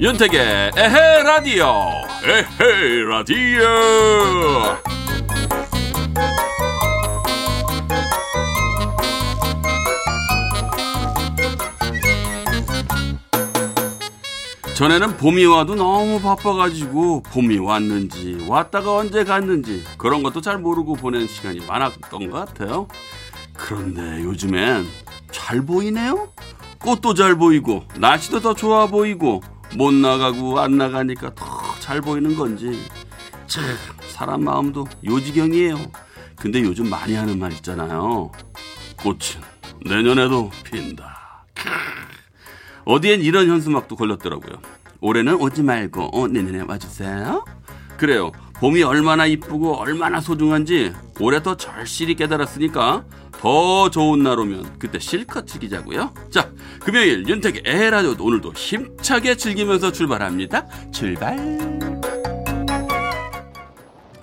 윤택의 에헤 라디오. 에헤 라디오 전에는 봄이 와도 너무 바빠가지고 봄이 왔는지 왔다가 언제 갔는지 그런 것도 잘 모르고 보낸 시간이 많았던 것 같아요. 그런데 요즘엔 잘 보이네요. 꽃도 잘 보이고 날씨도 더 좋아 보이고 못 나가고 안 나가니까 더 잘 보이는 건지 참 사람 마음도 요지경이에요. 근데 요즘 많이 하는 말 있잖아요. 꽃은 내년에도 핀다. 어디엔 이런 현수막도 걸렸더라고요. 올해는 오지 말고 어, 내년에 와주세요. 그래요. 봄이 얼마나 이쁘고 얼마나 소중한지 올해 더 절실히 깨달았으니까 더 좋은 날 오면 그때 실컷 즐기자고요. 자, 금요일 윤택의 에라디오 오늘도 힘차게 즐기면서 출발합니다. 출발.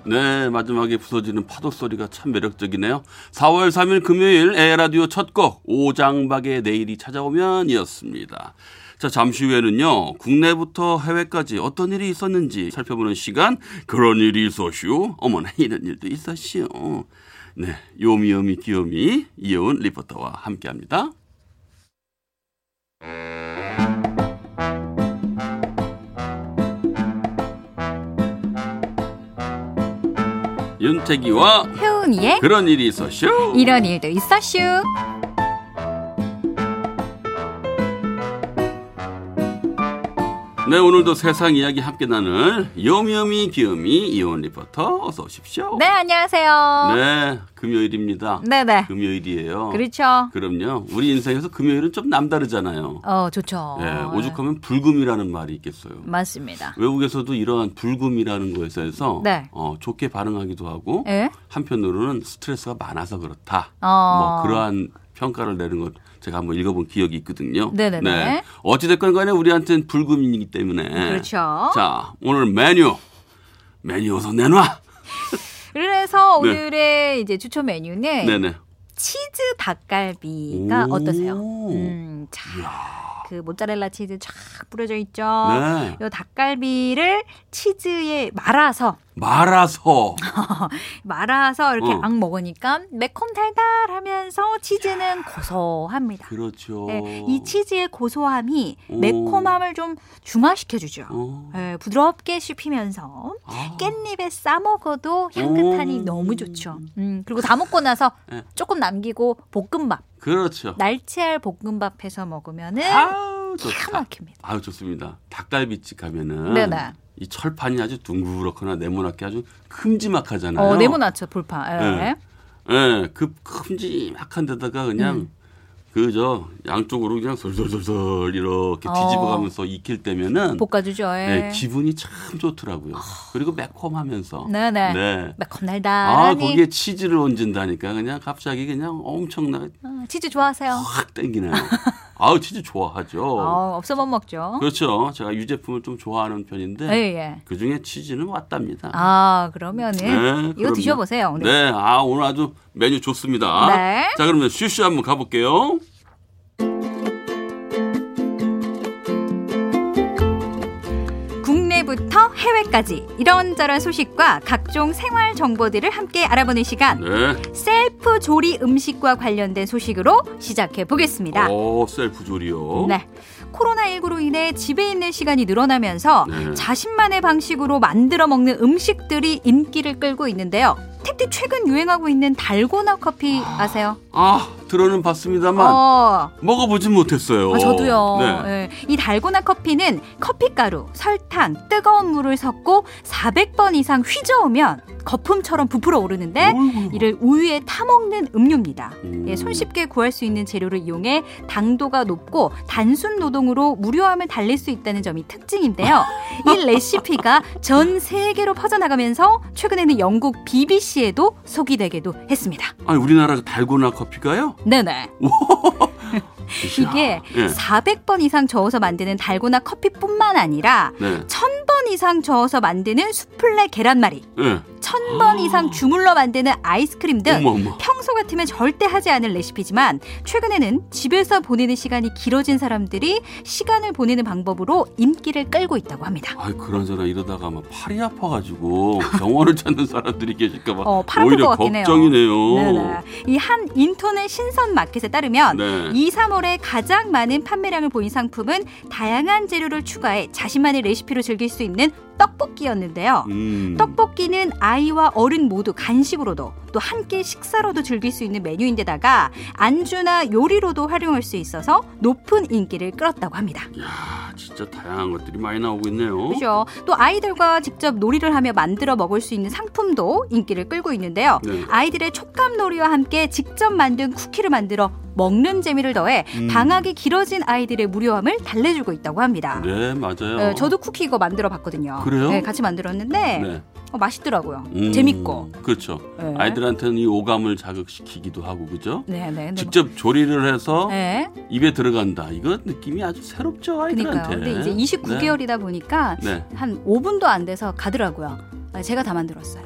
네, 마지막에 부서지는 파도 소리가 참 매력적이네요. 4월 3일 금요일 에라디오 첫 곡 오장박의 내일이 찾아오면이었습니다. 자, 잠시 후에는요, 국내부터 해외까지 어떤 일이 있었는지 살펴보는 시간, 그런 일이 있었슈. 어머나, 이런 일도 있었슈. 네, 요미요미 귀요미 이혜원 리포터와 함께 합니다. 윤태기와 혜은이의 그런 일이 있었슈. 이런 일도 있었슈. 네, 오늘도 세상 이야기 함께 나눌 요미요미 귀요미 이혜원 리포터 어서 오십시오. 네, 안녕하세요. 네, 금요일입니다. 네네. 금요일이에요. 그렇죠. 그럼요. 우리 인생에서 금요일은 좀 남다르잖아요. 어, 좋죠. 예, 오죽하면 불금이라는 말이 있겠어요. 맞습니다. 외국에서도 이러한 불금이라는 것에 대해서 네. 어, 좋게 반응하기도 하고 예? 한편으로는 스트레스가 많아서 그렇다. 어. 뭐 그러한 평가를 내는 것 제가 한번 읽어본 기억이 있거든요. 네네 네. 어찌됐건 간에 우리한테는 불금이기 때문에. 그렇죠. 자, 오늘 메뉴. 메뉴 어서 내놔. 그래서 네. 오늘의 이제 추천 메뉴는 네네. 치즈 닭갈비가 오. 어떠세요? 음, 자, 그 모짜렐라 치즈 쫙 뿌려져 있죠. 네. 이 닭갈비를 치즈에 말아서 말아서. 말아서 이렇게 어. 악 먹으니까 매콤 달달하면서 치즈는 고소합니다. 그렇죠. 네, 이 치즈의 고소함이 오. 매콤함을 좀 중화시켜주죠. 어. 네, 부드럽게 씹히면서 아. 깻잎에 싸 먹어도 향긋하니 오. 너무 좋죠. 음, 그리고 다 먹고 나서 네. 조금 남기고 볶음밥, 그렇죠. 날치알 볶음밥 해서 먹으면은 아우, 기가. 막힙니다. 아유, 좋습니다. 닭갈비집 가면은. 네네. 이 철판이 아주 둥그렇거나 네모나게 아주 큼지막하잖아요. 어, 네모나죠 불판. 예. 네. 예, 그 큼지막한 데다가 그냥 음. 그저 양쪽으로 그냥 솔솔솔솔 이렇게 어. 뒤집어가면서 익힐 때면은 볶아주죠. 예. 네, 기분이 참 좋더라고요. 그리고 매콤하면서. 네네. 네. 매콤 아, 달달하니. 거기에 치즈를 얹은다니까 그냥 갑자기 그냥 엄청나게 어, 치즈 좋아하세요? 확 땡기네요. 아우, 치즈 좋아하죠. 어, 없어 못 먹죠. 그렇죠. 제가 유제품을 좀 좋아하는 편인데 예, 예. 그 중에 치즈는 왔답니다. 아, 그러면은 네, 이거 그럼요. 드셔보세요. 오늘. 네, 아 오늘 아주 메뉴 좋습니다. 네. 자 그러면 슈슈 한번 가볼게요. 해외까지 이런저런 소식과 각종 생활 정보들을 함께 알아보는 시간. 네. 셀프 조리 음식과 관련된 소식으로 시작해 보겠습니다. 오 셀프 조리요. 네. 코로나19로 인해 집에 있는 시간이 늘어나면서 네. 자신만의 방식으로 만들어 먹는 음식들이 인기를 끌고 있는데요. 특히 최근 유행하고 있는 달고나 커피 아세요? 아 들어는 봤습니다만 어, 먹어보진 못했어요. 아, 저도요. 네. 예. 이 달고나 커피는 커피가루, 설탕, 뜨거운 물을 섞고 400번 이상 휘저으면 거품처럼 부풀어 오르는데 어이구. 이를 우유에 타먹는 음료입니다. 음. 예, 손쉽게 구할 수 있는 재료를 이용해 당도가 높고 단순 노동으로 무료함을 달릴 수 있다는 점이 특징인데요. 이 레시피가 전 세계로 퍼져나가면서 최근에는 영국 BBC에도 소개되기도 했습니다. 아니 우리나라 달고나 커피 가요? 네네. 이게 예. 400번 이상 저어서 만드는 달고나 커피뿐만 아니라 네. 1000번 이상 저어서 만드는 수플레 계란말이, 예. 천 번 이상 주물러 만드는 아이스크림 등 어머 어머. 평소 같으면 절대 하지 않을 레시피지만 최근에는 집에서 보내는 시간이 길어진 사람들이 시간을 보내는 방법으로 인기를 끌고 있다고 합니다. 아이 그런저런 이러다가 막 팔이 아파가지고 병원을 찾는 사람들이 계실까봐 어, 오히려. 걱정이네요. 이 한 인터넷 신선 마켓에 따르면 네. 2, 3월에 가장 많은 판매량을 보인 상품은 다양한 재료를 추가해 자신만의 레시피로 즐길 수 있는 떡볶이였는데요. 음. 떡볶이는 아이와 어른 모두 간식으로도 또 함께 식사로도 즐길 수 있는 메뉴인데다가 안주나 요리로도 활용할 수 있어서 높은 인기를 끌었다고 합니다. 야 진짜 다양한 것들이 많이 나오고 있네요. 그죠? 또 아이들과 직접 놀이를 하며 만들어 먹을 수 있는 상품도 인기를 끌고 있는데요. 네. 아이들의 촉감 놀이와 함께 직접 만든 쿠키를 만들어 먹는 재미를 더해 음. 방학이 길어진 아이들의 무료함을 달래주고 있다고 합니다. 네 맞아요. 네, 저도 쿠키 이거 만들어 봤거든요. 그래요? 네, 같이 만들었는데 네. 어, 맛있더라고요. 음, 재밌고. 그렇죠. 네. 아이들한테는 이 오감을 자극시키기도 하고 그죠? 네, 네. 네. 직접 조리를 해서 네, 입에 들어간다. 이거 느낌이 아주 새롭죠 아이들한테. 그러니까요. 근데 이제 29개월이다 보니까 네. 한 5분도 안 돼서 가더라고요. 아, 제가 다 만들었어요.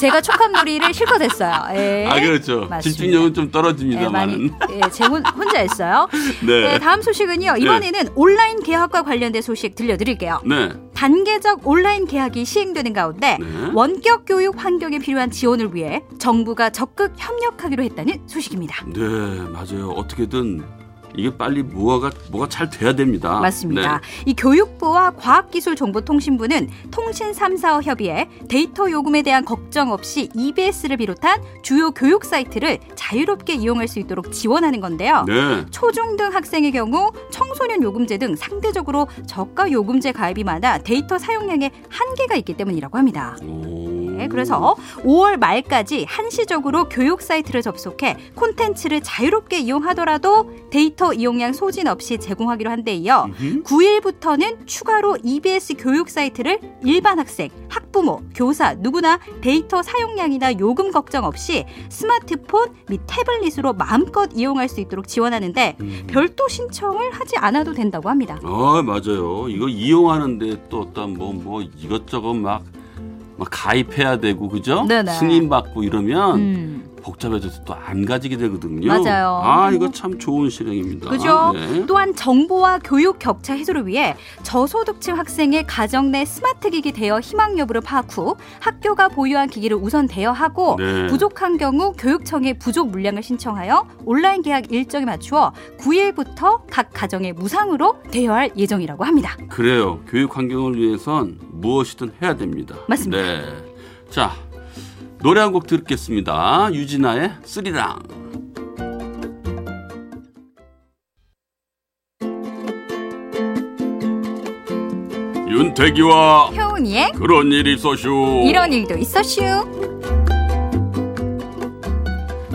제가 촉감놀이를 실컷 했어요. 예. 아 그렇죠. 맞습니다. 집중력은 좀 예, 떨어집니다만은. 많이 예, 제 혼, 혼자 했어요. 네. 네, 다음 소식은요. 이번에는 온라인 계약과 관련된 소식 들려드릴게요. 네. 단계적 온라인 계약이 시행되는 가운데 네. 원격 교육 환경에 필요한 지원을 위해 정부가 적극 협력하기로 했다는 소식입니다. 네 맞아요. 어떻게든 이게 빨리 뭐가 뭐가 잘 돼야 됩니다. 맞습니다. 네. 이 교육부와 과학기술정보통신부는 통신 3사와 협의해 데이터 요금에 대한 걱정 없이 EBS를 비롯한 주요 교육 사이트를 자유롭게 이용할 수 있도록 지원하는 건데요. 네. 초중등 학생의 경우 청소년 요금제 등 상대적으로 저가 요금제 가입이 많아 데이터 사용량에 한계가 있기 때문이라고 합니다. 오. 네, 그래서 5월 말까지 한시적으로 교육 사이트를 접속해 콘텐츠를 자유롭게 이용하더라도 데이터 이용량 소진 없이 제공하기로 한 데 이어 음흠. 9일부터는 추가로 EBS 교육 사이트를 일반 학생, 학부모, 교사 누구나 데이터 사용량이나 요금 걱정 없이 스마트폰 및 태블릿으로 마음껏 이용할 수 있도록 지원하는데 음. 별도 신청을 하지 않아도 된다고 합니다. 아 맞아요. 이거 이용하는데 또 어떤 뭐뭐 이것저것 막, 막 가입해야 되고 그죠? 네네. 승인 받고 이러면 음. 복잡해져서 또 안 가지게 되거든요. 맞아요. 아 이거 참 좋은 실행입니다. 그죠? 네. 또한 정보와 교육 격차 해소를 위해 저소득층 학생의 가정 내 스마트 기기 대여 희망 여부를 파악 후 학교가 보유한 기기를 우선 대여하고 네. 부족한 경우 교육청에 부족 물량을 신청하여 온라인 계약 일정에 맞추어 9일부터 각 가정에 무상으로 대여할 예정이라고 합니다. 그래요. 교육 환경을 위해선 무엇이든 해야 됩니다. 맞습니다. 네. 자 노래 한 곡 듣겠습니다. 유진아의 쓰리랑. 윤태기와 효은이의 그런 일이 있었슈. 이런 일도 있었슈.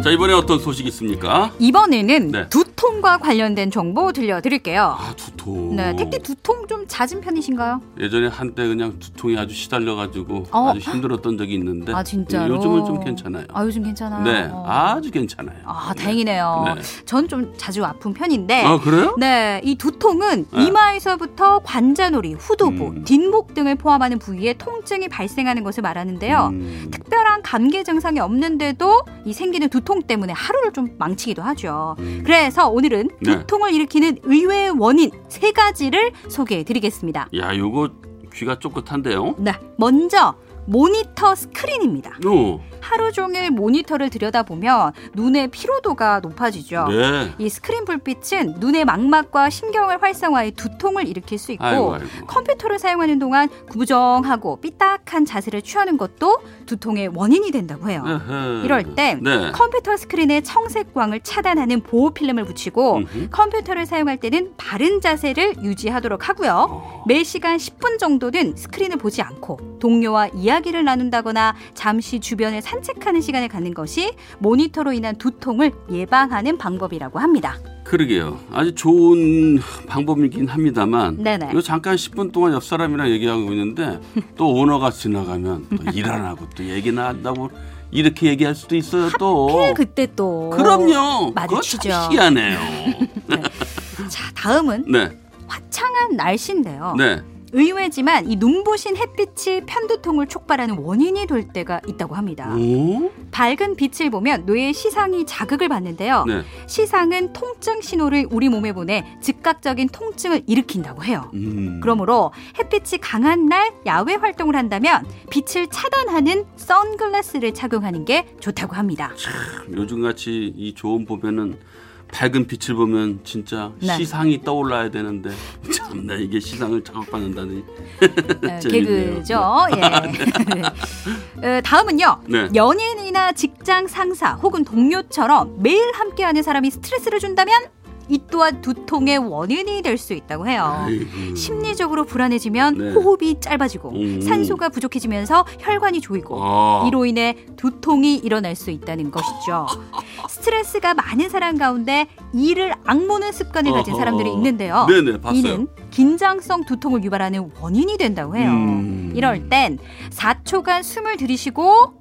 자 이번에 어떤 소식 있습니까? 이번에는 네. 두통과 관련된 정보 들려드릴게요. 아 두 통. 네, 택디 두통 좀 잦은 편이신가요? 예전에 한때 그냥 두통이 아주 시달려가지고 어. 아주 힘들었던 적이 있는데 아 진짜로? 요즘은 좀 괜찮아요. 아 요즘 괜찮아요. 네, 어. 아주 괜찮아요. 아, 다행이네요. 네. 전좀 자주 아픈 편인데. 아 그래요? 네, 이 두통은 네. 이마에서부터 관자놀이, 후두부, 음. 뒷목 등을 포함하는 부위에 통증이 발생하는 것을 말하는데요. 음, 특별한 감기 증상이 없는데도 이 생기는 두통 때문에 하루를 좀 망치기도 하죠. 음. 그래서 오늘은 네. 두통을 일으키는 의외의 원인 세 가지를 소개해 드리겠습니다. 야, 요거 귀가 쫑긋한데요. 네, 먼저 모니터 스크린입니다. 어, 하루 종일 모니터를 들여다보면 눈의 피로도가 높아지죠. 네. 이 스크린 불빛은 눈의 망막과 신경을 활성화해 두통을 일으킬 수 있고 아이고, 아이고. 컴퓨터를 사용하는 동안 구부정하고 삐딱한 자세를 취하는 것도 두통의 원인이 된다고 해요. 에헤. 이럴 땐 네. 컴퓨터 스크린에 청색광을 차단하는 보호 필름을 붙이고 음흠. 컴퓨터를 사용할 때는 바른 자세를 유지하도록 하고요. 어, 매 시간 10분 정도는 스크린을 보지 않고 동료와 이야기 를 나눈다거나 잠시 주변을 산책하는 시간을 갖는 것이 모니터로 인한 두통을 예방하는 방법이라고 합니다. 그러게요. 아주 좋은 방법이긴 합니다만. 네네. 이거 잠깐 10분 동안 옆 사람이랑 얘기하고 있는데 또 오너가 지나가면 또일안 하고 또 얘기나 한다고 이렇게 얘기할 수도 있어요 또. 하필 그때 또 그럼요. 마주치죠. 참 희한해요. 자 다음은 네, 화창한 날씨인데요. 네. 의외지만 이 눈부신 햇빛이 편두통을 촉발하는 원인이 될 때가 있다고 합니다. 오? 밝은 빛을 보면 뇌의 시상이 자극을 받는데요. 네. 시상은 통증 신호를 우리 몸에 보내 즉각적인 통증을 일으킨다고 해요. 음. 그러므로 햇빛이 강한 날 야외 활동을 한다면 빛을 차단하는 선글라스를 착용하는 게 좋다고 합니다. 요즘같이 이 좋은 봄에는 밝은 빛을 보면 진짜 네. 시상이 떠올라야 되는데 참나 이게 시상을. 어, 재밌네요. 개그죠. 예. 어, 다음은요. 네. 연인이나 직장 상사 혹은 동료처럼 매일 함께하는 사람이 스트레스를 준다면 이 또한 두통의 원인이 될 수 있다고 해요. 아이고. 심리적으로 불안해지면 네. 호흡이 짧아지고 음. 산소가 부족해지면서 혈관이 조이고 아. 이로 인해 두통이 일어날 수 있다는 것이죠. 스트레스가 많은 사람 가운데 이를 악모는 습관을 가진 어허. 사람들이 있는데요. 네네. 이는 긴장성 두통을 유발하는 원인이 된다고 해요. 음. 이럴 땐 4초간 숨을 들이쉬고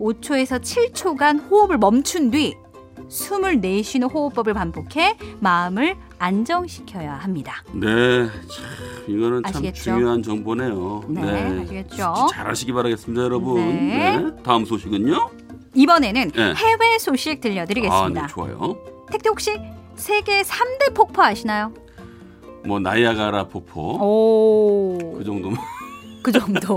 5초에서 7초간 호흡을 멈춘 뒤 숨을 내쉬는 호흡법을 반복해 마음을 안정시켜야 합니다. 네, 참 이거는 참 아시겠죠? 중요한 정보네요. 네, 아시겠죠? 잘 하시기 바라겠습니다, 여러분. 네. 다음 소식은요? 이번에는 네. 해외 소식 아, 들려드리겠습니다. 네, 좋아요. 택도 혹시 세계 3대 폭포 아시나요? 뭐 나이아가라 폭포 오, 그 정도면. 그 정도.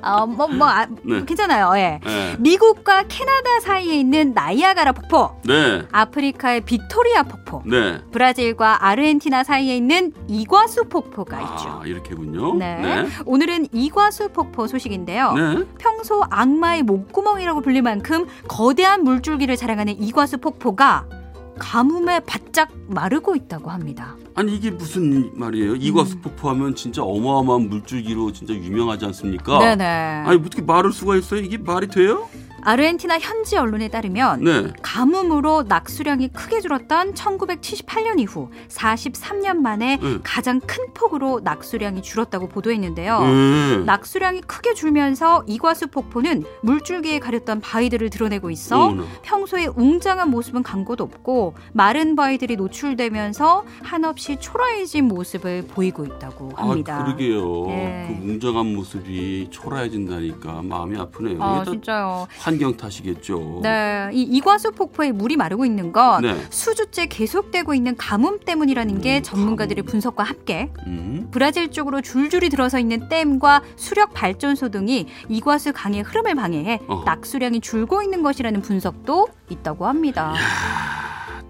아, 뭐, 뭐, 아, 네. 괜찮아요. 예. 네. 미국과 캐나다 사이에 있는 나이아가라 폭포, 네, 아프리카의 빅토리아 폭포, 네. 브라질과 아르헨티나 사이에 있는 이과수 폭포가 있죠. 아, 이렇게군요. 네. 네. 오늘은 이과수 폭포 소식인데요. 네. 평소 악마의 목구멍이라고 불릴 만큼 거대한 물줄기를 자랑하는 이과수 폭포가 가뭄에 바짝 마르고 있다고 합니다. 아니 이게 무슨 말이에요? 음. 이과수 폭포하면 진짜 어마어마한 물줄기로 진짜 유명하지 않습니까? 네네. 아니 어떻게 마를 수가 있어요? 이게 말이 돼요? 아르헨티나 현지 언론에 따르면 네. 가뭄으로 낙수량이 크게 줄었던 1978년 이후 43년 만에 네. 가장 큰 폭으로 낙수량이 줄었다고 보도했는데요. 네. 낙수량이 크게 줄면서 이과수 폭포는 물줄기에 가렸던 바위들을 드러내고 있어 어머나. 평소에 웅장한 모습은 간 곳 없고 마른 바위들이 노출되면서 한없이 초라해진 모습을 보이고 있다고 합니다. 아, 그러게요. 네. 그 웅장한 모습이 초라해진다니까 마음이 아프네요. 아, 진짜요. 환경 탓이겠죠. 네, 이 이과수 폭포에 물이 마르고 있는 건 네. 수주째 계속되고 있는 가뭄 때문이라는 게 음, 전문가들의 가뭄. 분석과 함께 음. 브라질 쪽으로 줄줄이 들어서 있는 댐과 수력 발전소 등이 이과수 강의 흐름을 방해해 어. 낙수량이 줄고 있는 것이라는 분석도 있다고 합니다.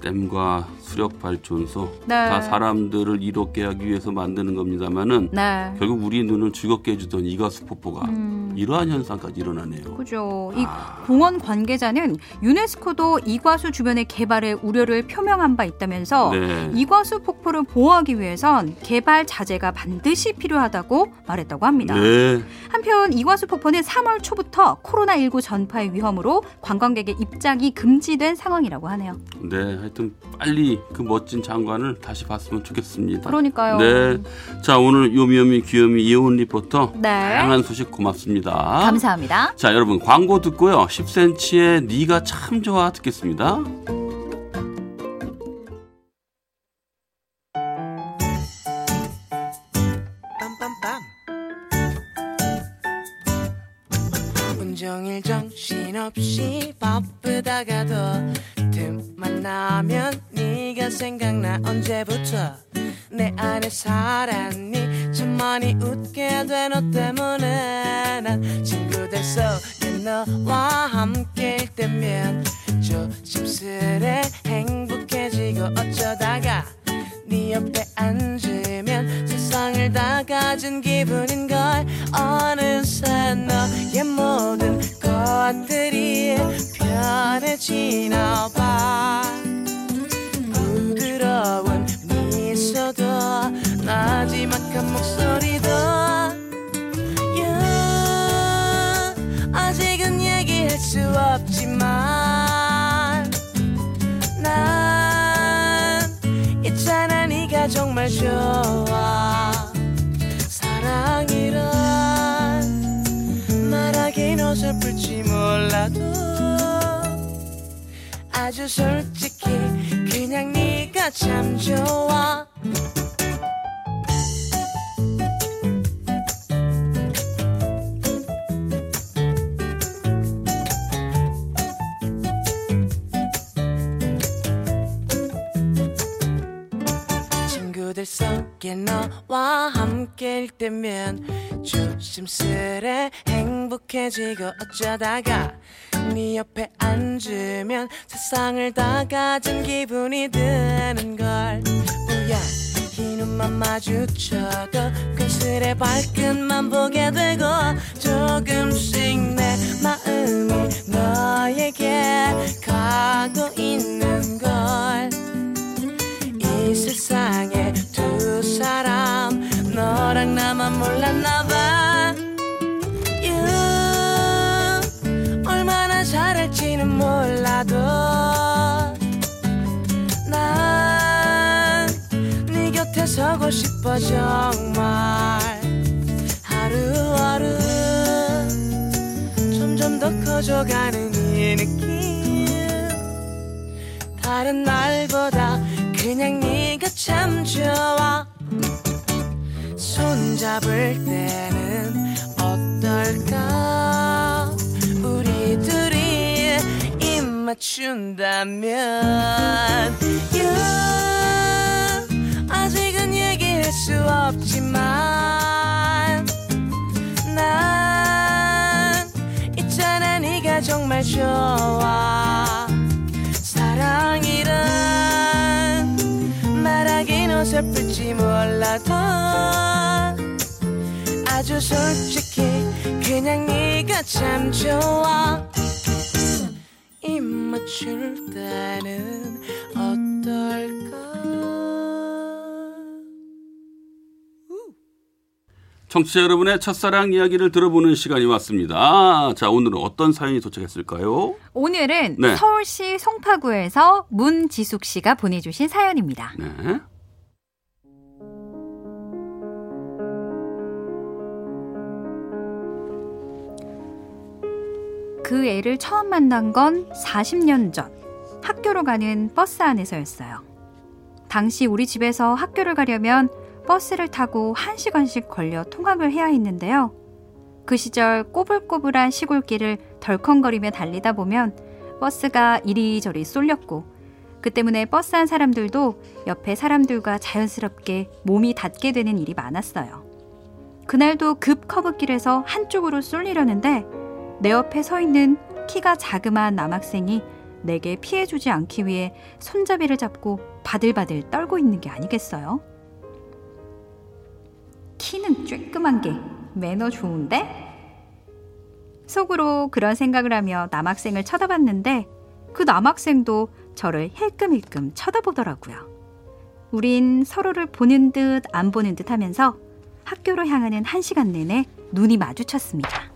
댐과 수력 발전소 네. 다 사람들을 이롭게 하기 위해서 만드는 겁니다만은 네. 결국 우리 눈을 즐겁게 해주던 이가수 폭포가 음, 이러한 현상까지 일어나네요. 그죠. 이 아, 공원 관계자는 유네스코도 이과수 주변의 개발에 우려를 표명한 바 있다면서 네. 이과수 폭포를 보호하기 위해선 개발 자재가 반드시 필요하다고 말했다고 합니다. 네. 한편 이과수 폭포는 3월 초부터 코로나19 전파의 위험으로 관광객의 입장이 금지된 상황이라고 하네요. 네, 하여튼 빨리 그 멋진 장관을 다시 봤으면 좋겠습니다. 그러니까요. 네. 자, 오늘 요미요미 귀요미 이온 리포터 네. 다양한 소식 고맙습니다. 감사합니다. 자, 여러분 광고 듣고요. 10cm의 네가 참 좋아 듣겠습니다. 지나 봐. 부드러운 미소도 나지막한 목소리도. 야, 아직은 얘기할 수 없지만 난 있잖아 네가 정말 좋아. 사랑이란 말하긴 어설플지 몰라도 아주 솔직히 그냥 네가 참 좋아 속에 너와 함께일 때면 조심스레 행복해지고 어쩌다가 네 옆에 앉으면 세상을 다 가진 기분이 드는 걸. 우연히 눈만 마주쳐도 괜스레 발끝만 보게 되고 조금씩 내 마음이 너에게 가고 있는 걸 이 세상에 두 사람. 너랑 나만 몰랐나 봐. You 얼마나 잘할지는 몰라도. 난 네 곁에 서고 싶어 정말. 하루하루 점점 더 커져가는 이 느낌. 다른 날보다 그냥 네 좋아 손잡을 때는 어떨까? 우리 둘이 입 맞춘다면. You 아직은 얘기할 수 없지만. 난 있잖아 네가 정말 좋아 어설플지 몰라도 아주 솔직히 그냥 네가 참 좋아 입 맞출 때는 어떨까 청취자 여러분의 첫사랑 이야기를 들어보는 시간이 왔습니다. 자, 오늘은 어떤 사연이 도착했을까요? 오늘은 네. 서울시 송파구에서 문지숙 씨가 보내주신 사연입니다. 네. 그 애를 처음 만난 건 40년 전 학교로 가는 버스 안에서였어요. 당시 우리 집에서 학교를 가려면 버스를 타고 1시간씩 걸려 통학을 해야 했는데요. 그 시절 꼬불꼬불한 시골길을 덜컹거리며 달리다 보면 버스가 이리저리 쏠렸고 그 때문에 버스 안 사람들도 옆에 사람들과 자연스럽게 몸이 닿게 되는 일이 많았어요. 그날도 급 커브길에서 한쪽으로 쏠리려는데 내 옆에 서 있는 키가 자그마한 남학생이 내게 피해주지 않기 위해 손잡이를 잡고 바들바들 떨고 있는 게 아니겠어요? 키는 쬐끄만 게 매너 좋은데? 속으로 그런 생각을 하며 남학생을 쳐다봤는데 그 남학생도 저를 힐끔힐끔 쳐다보더라고요. 우린 서로를 보는 듯 안 보는 듯 하면서 학교로 향하는 한 시간 내내 눈이 마주쳤습니다.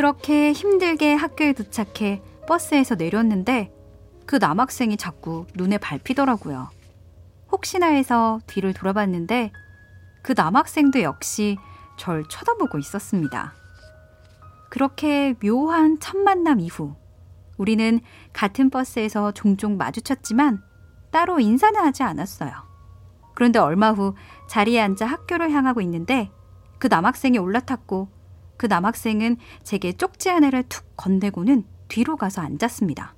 그렇게 힘들게 학교에 도착해 버스에서 내렸는데 그 남학생이 자꾸 눈에 밟히더라고요. 혹시나 해서 뒤를 돌아봤는데 그 남학생도 역시 절 쳐다보고 있었습니다. 그렇게 묘한 첫 만남 이후 우리는 같은 버스에서 종종 마주쳤지만 따로 인사는 하지 않았어요. 그런데 얼마 후 자리에 앉아 학교를 향하고 있는데 그 남학생이 올라탔고 그 남학생은 제게 쪽지 하나를 툭 건네고는 뒤로 가서 앉았습니다.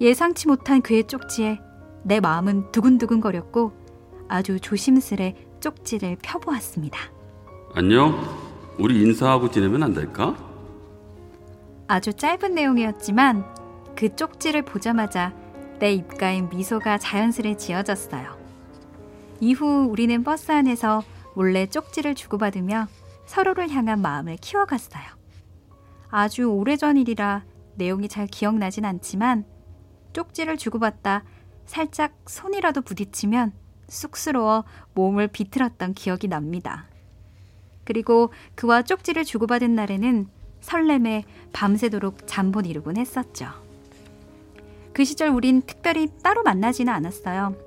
예상치 못한 그의 쪽지에 내 마음은 두근두근거렸고 아주 조심스레 쪽지를 펴보았습니다. 안녕. 우리 인사하고 지내면 안 될까? 아주 짧은 내용이었지만 그 쪽지를 보자마자 내 입가엔 미소가 자연스레 지어졌어요. 이후 우리는 버스 안에서 몰래 쪽지를 주고받으며 서로를 향한 마음을 키워갔어요. 아주 오래전 일이라 내용이 잘 기억나진 않지만 쪽지를 주고받다 살짝 손이라도 부딪히면 쑥스러워 몸을 비틀었던 기억이 납니다. 그리고 그와 쪽지를 주고받은 날에는 설렘에 밤새도록 잠못 이루곤 했었죠. 그 시절 우린 특별히 따로 만나지는 않았어요.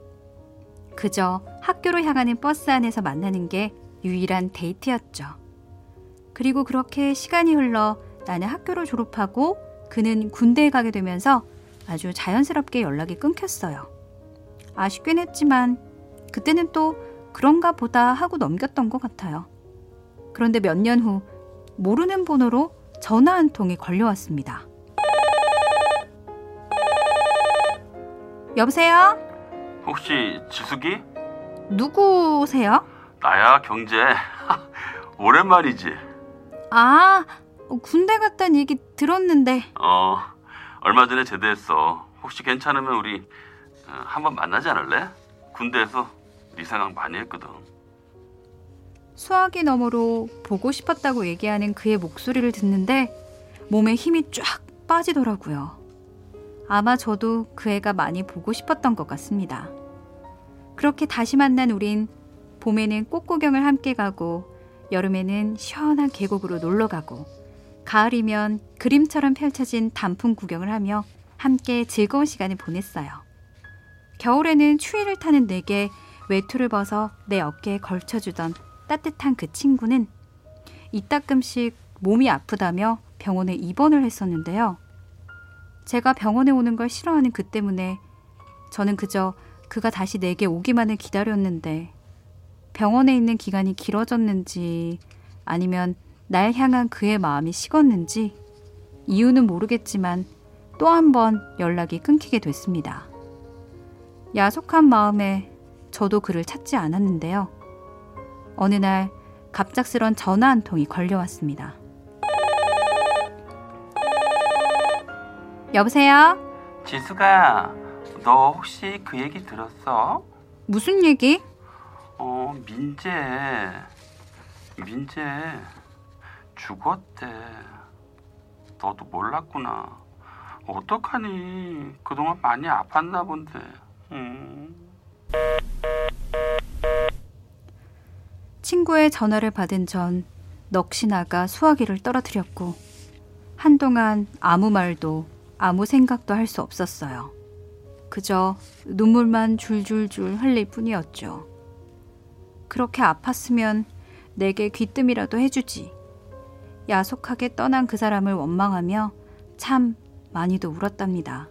그저 학교로 향하는 버스 안에서 만나는 게 유일한 데이트였죠. 그리고 그렇게 시간이 흘러 나는 학교를 졸업하고 그는 군대에 가게 되면서 아주 자연스럽게 연락이 끊겼어요. 아쉽긴 했지만 그때는 또 그런가 보다 하고 넘겼던 것 같아요. 그런데 몇 년 후 모르는 번호로 전화 한 통이 걸려왔습니다. 여보세요? 혹시 지숙이? 누구세요? 나야 경재. 오랜만이지. 아, 군대 갔다는 얘기 들었는데. 어, 얼마 전에 제대했어. 혹시 괜찮으면 우리 어, 한번 만나지 않을래? 군대에서 네 생각 많이 했거든. 수화기 너머로 보고 싶었다고 얘기하는 그의 목소리를 듣는데 몸에 힘이 쫙 빠지더라고요. 아마 저도 그 애가 많이 보고 싶었던 것 같습니다. 그렇게 다시 만난 우린 봄에는 꽃구경을 함께 가고 여름에는 시원한 계곡으로 놀러 가고 가을이면 그림처럼 펼쳐진 단풍 구경을 하며 함께 즐거운 시간을 보냈어요. 겨울에는 추위를 타는 내게 외투를 벗어 내 어깨에 걸쳐주던 따뜻한 그 친구는 이따금씩 몸이 아프다며 병원에 입원을 했었는데요. 제가 병원에 오는 걸 싫어하는 그 때문에 저는 그저 그가 다시 내게 오기만을 기다렸는데 병원에 있는 기간이 길어졌는지 아니면 날 향한 그의 마음이 식었는지 이유는 모르겠지만 또 한 번 연락이 끊기게 됐습니다. 야속한 마음에 저도 그를 찾지 않았는데요. 어느 날 갑작스런 전화 한 통이 걸려왔습니다. 여보세요? 지수가, 너 혹시 그 얘기 들었어? 무슨 얘기? 어, 민재. 민재 죽었대. 너도 몰랐구나. 어떡하니? 그동안 많이 아팠나 본데. 음. 친구의 전화를 받은 전 넋이 나가 수화기를 떨어뜨렸고 한동안 아무 말도 아무 생각도 할 수 없었어요. 그저 눈물만 줄줄줄 흘릴 뿐이었죠. 그렇게 아팠으면 내게 귀뜸이라도 해주지. 야속하게 떠난 그 사람을 원망하며 참 많이도 울었답니다.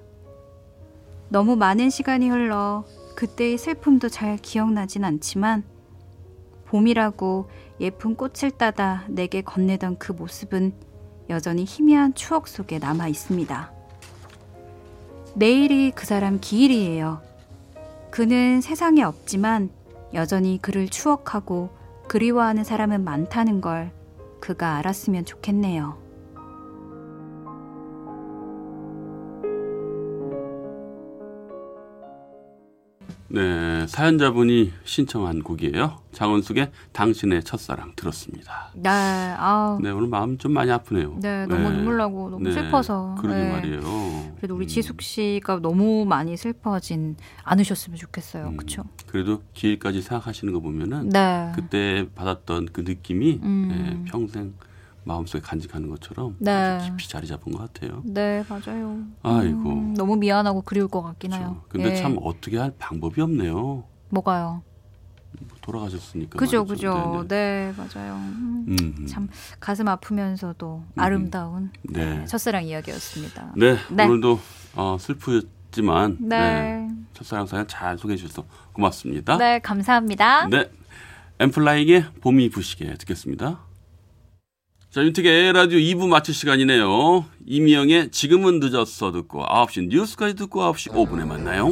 너무 많은 시간이 흘러 그때의 슬픔도 잘 기억나진 않지만 봄이라고 예쁜 꽃을 따다 내게 건네던 그 모습은 여전히 희미한 추억 속에 남아 있습니다. 내일이 그 사람 기일이에요. 그는 세상에 없지만 여전히 그를 추억하고 그리워하는 사람은 많다는 걸 그가 알았으면 좋겠네요. 네, 사연자분이 신청한 곡이에요. 장원숙의 당신의 첫사랑 들었습니다. 네, 아, 네, 오늘 마음 좀 많이 아프네요. 네, 너무 눈물 나고 너무 네, 슬퍼서. 그러게 네. 말이에요. 그래도 우리 음, 지숙 씨가 너무 많이 슬퍼하진 않으셨으면 좋겠어요. 음, 그렇죠? 그래도 기일까지 생각하시는 거 보면은 네. 그때 받았던 그 느낌이 음. 예, 평생 마음속에 간직하는 것처럼 네. 깊이 자리 잡은 것 같아요. 네, 맞아요. 아이고. 음, 너무 미안하고 그리울 것 같긴 해요. 그렇죠. 근데 예. 참 어떻게 할 방법이 없네요. 뭐가요? 돌아가셨으니까. 그죠, 말이죠. 그죠. 네 네. 네, 맞아요. 음, 음, 참 가슴 아프면서도 아름다운 네. 첫사랑 이야기였습니다. 네, 네. 오늘도 어, 슬프지만 네. 네, 첫사랑 사연 잘 소개해 주셔서 고맙습니다. 네, 감사합니다. 네. 엠플라잉의 봄이 부시게 듣겠습니다. 자, 윤택의 라디오 2부 마칠 시간이네요. 이미영의 지금은 늦었어 듣고 9시 뉴스까지 듣고 9시 5분에 만나요.